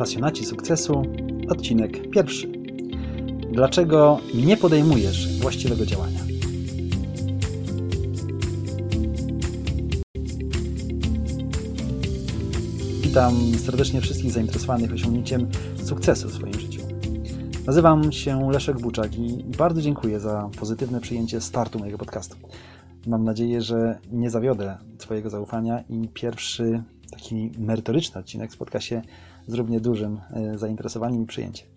Pasjonaci sukcesu, odcinek pierwszy. Dlaczego nie podejmujesz właściwego działania? Witam serdecznie wszystkich zainteresowanych osiągnięciem sukcesu w swoim życiu. Nazywam się Leszek Buczak i bardzo dziękuję za pozytywne przyjęcie startu mojego podcastu. Mam nadzieję, że nie zawiodę Twojego zaufania i pierwszy taki merytoryczny odcinek spotka się z równie dużym e, zainteresowaniem i przyjęciem.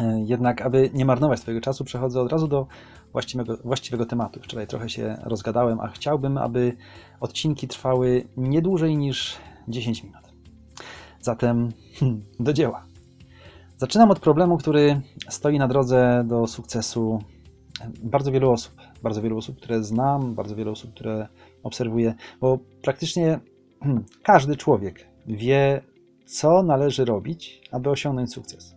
E, jednak, aby nie marnować Twojego czasu, przechodzę od razu do właściwego, właściwego tematu. Wczoraj trochę się rozgadałem, a chciałbym, aby odcinki trwały nie dłużej niż 10 minut. Zatem hmm, do dzieła. Zaczynam od problemu, który stoi na drodze do sukcesu bardzo wielu osób. Bardzo wielu osób, które znam, bardzo wielu osób, które obserwuję, bo praktycznie hmm, każdy człowiek wie, co należy robić, aby osiągnąć sukces.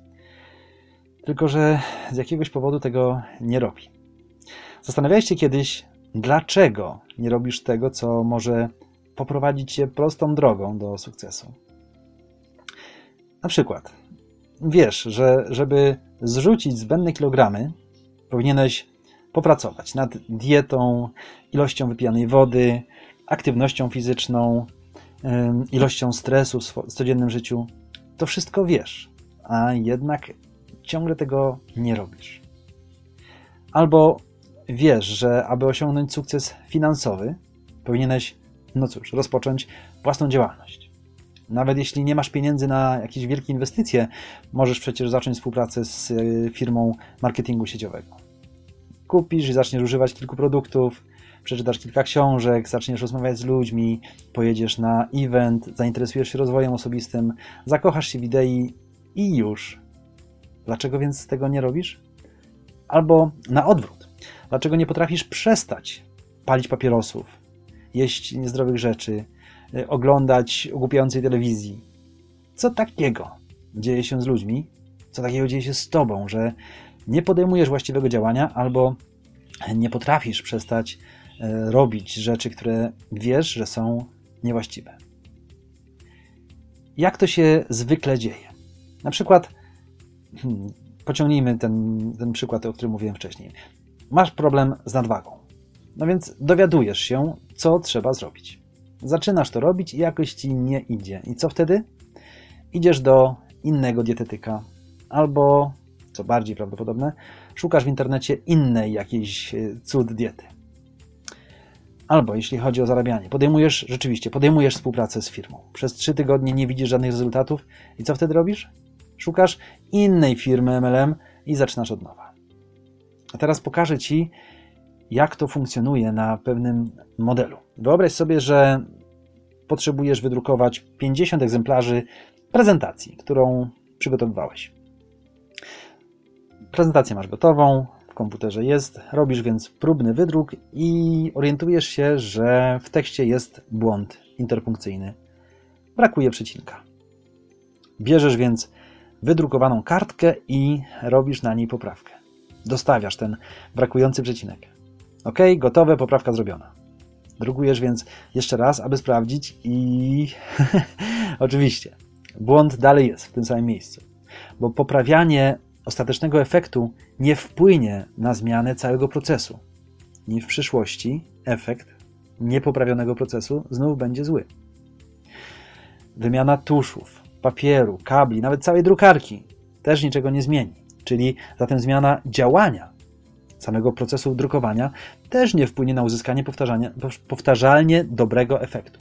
Tylko, że z jakiegoś powodu tego nie robi. Zastanawiałeś się kiedyś, dlaczego nie robisz tego, co może poprowadzić cię prostą drogą do sukcesu? Na przykład, wiesz, że żeby zrzucić zbędne kilogramy, powinieneś popracować nad dietą, ilością wypijanej wody, aktywnością fizyczną, ilością stresu w codziennym życiu. To wszystko wiesz, a jednak ciągle tego nie robisz. Albo wiesz, że aby osiągnąć sukces finansowy, powinieneś, no cóż, rozpocząć własną działalność. Nawet jeśli nie masz pieniędzy na jakieś wielkie inwestycje, możesz przecież zacząć współpracę z e, firmą marketingu sieciowego. Kupisz i zaczniesz używać kilku produktów, przeczytasz kilka książek, zaczniesz rozmawiać z ludźmi, pojedziesz na event, zainteresujesz się rozwojem osobistym, zakochasz się w idei i już. Dlaczego więc tego nie robisz? Albo na odwrót. Dlaczego nie potrafisz przestać palić papierosów, jeść niezdrowych rzeczy, y, oglądać ogłupiającej telewizji? Co takiego dzieje się z ludźmi? Co takiego dzieje się z tobą, że nie podejmujesz właściwego działania albo nie potrafisz przestać robić rzeczy, które wiesz, że są niewłaściwe. Jak to się zwykle dzieje? Na przykład, hmm, pociągnijmy ten, ten przykład, o którym mówiłem wcześniej. Masz problem z nadwagą. No więc dowiadujesz się, co trzeba zrobić. Zaczynasz to robić i jakoś ci nie idzie. I co wtedy? Idziesz do innego dietetyka, albo, co bardziej prawdopodobne, szukasz w internecie innej jakiejś e, cud diety. Albo jeśli chodzi o zarabianie, podejmujesz rzeczywiście, podejmujesz współpracę z firmą. Przez trzy tygodnie nie widzisz żadnych rezultatów i co wtedy robisz? Szukasz innej firmy MLM i zaczynasz od nowa. A teraz pokażę Ci, jak to funkcjonuje na pewnym modelu. Wyobraź sobie, że potrzebujesz wydrukować 50 egzemplarzy prezentacji, którą przygotowywałeś. Prezentację masz gotową, komputerze jest, robisz więc próbny wydruk i orientujesz się, że w tekście jest błąd interpunkcyjny. Brakuje przecinka. Bierzesz więc wydrukowaną kartkę i robisz na niej poprawkę. Dostawiasz ten brakujący przecinek. Ok, gotowe, poprawka zrobiona. Drukujesz więc jeszcze raz, aby sprawdzić i oczywiście błąd dalej jest w tym samym miejscu, bo poprawianie ostatecznego efektu nie wpłynie na zmianę całego procesu. I w przyszłości efekt niepoprawionego procesu znów będzie zły. Wymiana tuszów, papieru, kabli, nawet całej drukarki też niczego nie zmieni. Czyli zatem zmiana działania samego procesu drukowania też nie wpłynie na uzyskanie powtarzalnie dobrego efektu.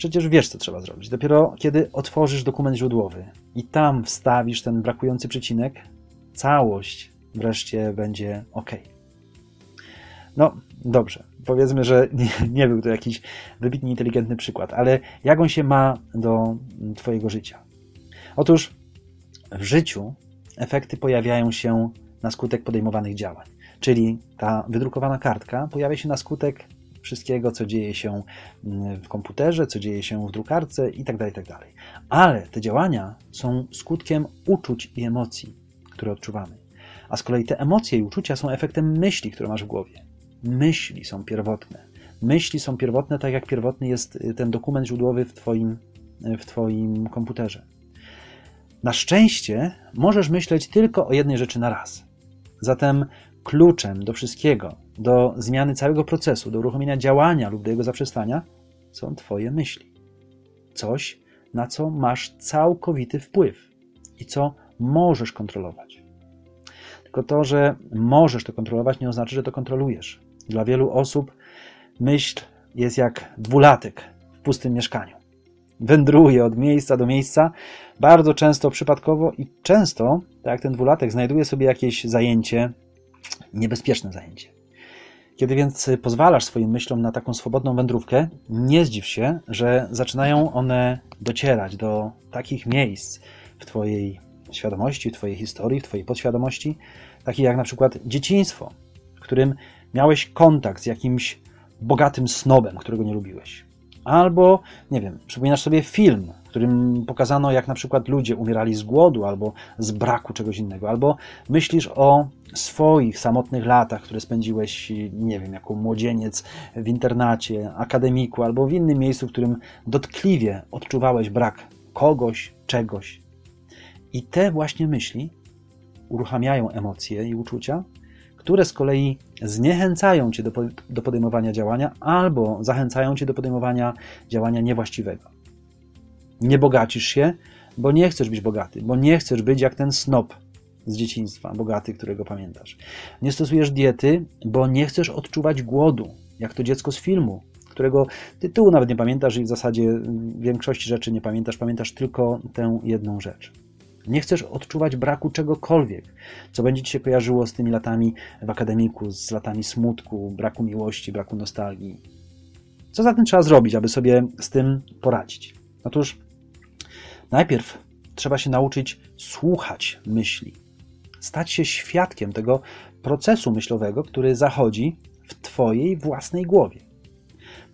Przecież wiesz, co trzeba zrobić. Dopiero kiedy otworzysz dokument źródłowy i tam wstawisz ten brakujący przecinek, całość wreszcie będzie ok. No, dobrze. Powiedzmy, że nie, nie, był to jakiś wybitnie inteligentny przykład, ale jak on się ma do Twojego życia? Otóż w życiu efekty pojawiają się na skutek podejmowanych działań. Czyli ta wydrukowana kartka pojawia się na skutek wszystkiego, co dzieje się mm, w komputerze, co dzieje się w drukarce itd., tak itd. Tak Ale te działania są skutkiem uczuć i emocji, które odczuwamy. A z kolei te emocje i uczucia są efektem myśli, które masz w głowie. Myśli są pierwotne. Myśli są pierwotne, tak jak pierwotny jest y, ten dokument źródłowy w Twoim, y, w twoim komputerze. Na szczęście możesz myśleć tylko o jednej rzeczy na raz. Zatem kluczem do wszystkiego, do zmiany całego procesu, do uruchomienia działania lub do jego zaprzestania są Twoje myśli. Coś, na co masz całkowity wpływ i co możesz kontrolować. Tylko to, że możesz to kontrolować, nie oznacza, że to kontrolujesz. Dla wielu osób myśl jest jak dwulatek w pustym mieszkaniu. Wędruje od miejsca do miejsca, bardzo często przypadkowo i często, tak jak ten dwulatek, znajduje sobie jakieś zajęcie, niebezpieczne zajęcie. Kiedy więc pozwalasz swoim myślom na taką swobodną wędrówkę, nie zdziw się, że zaczynają one docierać do takich miejsc w Twojej świadomości, w Twojej historii, w Twojej podświadomości, takich jak na przykład dzieciństwo, w którym miałeś kontakt z jakimś bogatym snobem, którego nie lubiłeś. Albo, nie wiem, przypominasz sobie film, którym pokazano, jak na przykład ludzie umierali z głodu albo z braku czegoś innego, albo myślisz o swoich samotnych latach, które spędziłeś, nie wiem, jako młodzieniec w internacie, akademiku, albo w innym miejscu, w którym dotkliwie odczuwałeś brak kogoś, czegoś. I te właśnie myśli uruchamiają emocje i uczucia, które z kolei zniechęcają cię do, do podejmowania działania albo zachęcają cię do podejmowania działania niewłaściwego. Nie bogacisz się, bo nie chcesz być bogaty, bo nie chcesz być jak ten snop z dzieciństwa, bogaty, którego pamiętasz. Nie stosujesz diety, bo nie chcesz odczuwać głodu, jak to dziecko z filmu, którego tytułu nawet nie pamiętasz i w zasadzie większości rzeczy nie pamiętasz, pamiętasz tylko tę jedną rzecz. Nie chcesz odczuwać braku czegokolwiek, co będzie ci się kojarzyło z tymi latami w akademiku, z latami smutku, braku miłości, braku nostalgii. Co zatem trzeba zrobić, aby sobie z tym poradzić? Otóż najpierw trzeba się nauczyć słuchać myśli, stać się świadkiem tego procesu myślowego, który zachodzi w Twojej własnej głowie.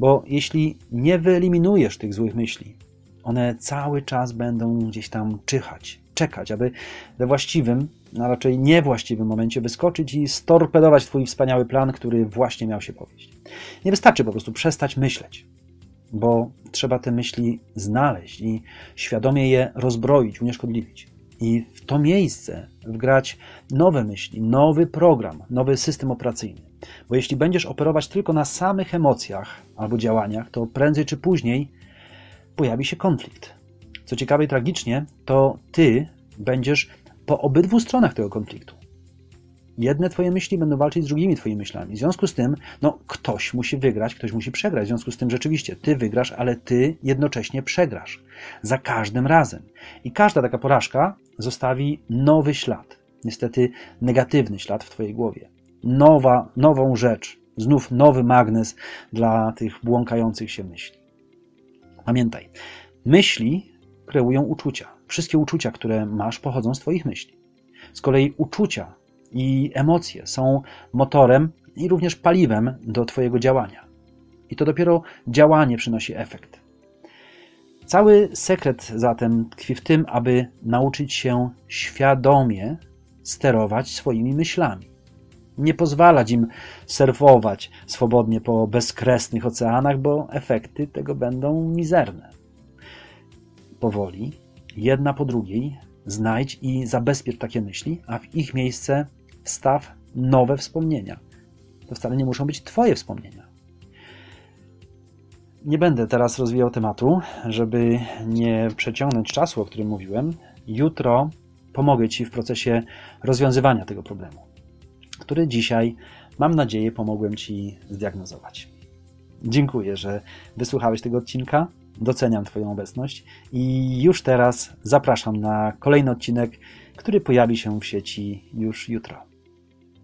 Bo jeśli nie wyeliminujesz tych złych myśli, one cały czas będą gdzieś tam czyhać, czekać, aby we właściwym, a raczej niewłaściwym momencie wyskoczyć i storpedować Twój wspaniały plan, który właśnie miał się powieść. Nie wystarczy po prostu przestać myśleć, bo trzeba te myśli znaleźć i świadomie je rozbroić, unieszkodliwić. I w to miejsce wgrać nowe myśli, nowy program, nowy system operacyjny. Bo jeśli będziesz operować tylko na samych emocjach albo działaniach, to prędzej czy później pojawi się konflikt. Co ciekawe i tragicznie, to ty będziesz po obydwu stronach tego konfliktu. Jedne twoje myśli będą walczyć z drugimi twoimi myślami. W związku z tym, no, ktoś musi wygrać, ktoś musi przegrać. W związku z tym, rzeczywiście, ty wygrasz, ale ty jednocześnie przegrasz. Za każdym razem. I każda taka porażka zostawi nowy ślad. Niestety negatywny ślad w twojej głowie. Nowa, nową rzecz. Znów nowy magnes dla tych błąkających się myśli. Pamiętaj, myśli kreują uczucia. Wszystkie uczucia, które masz, pochodzą z Twoich myśli. Z kolei uczucia i emocje są motorem i również paliwem do Twojego działania. I to dopiero działanie przynosi efekt. Cały sekret zatem tkwi w tym, aby nauczyć się świadomie sterować swoimi myślami. Nie pozwalać im surfować swobodnie po bezkresnych oceanach, bo efekty tego będą mizerne powoli, jedna po drugiej, znajdź i zabezpiecz takie myśli, a w ich miejsce wstaw nowe wspomnienia. To wcale nie muszą być Twoje wspomnienia. Nie będę teraz rozwijał tematu, żeby nie przeciągnąć czasu, o którym mówiłem. Jutro pomogę Ci w procesie rozwiązywania tego problemu, który dzisiaj, mam nadzieję, pomogłem Ci zdiagnozować. Dziękuję, że wysłuchałeś tego odcinka. Doceniam Twoją obecność i już teraz zapraszam na kolejny odcinek, który pojawi się w sieci już jutro.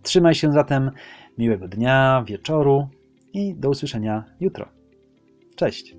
Trzymaj się zatem miłego dnia, wieczoru i do usłyszenia jutro. Cześć!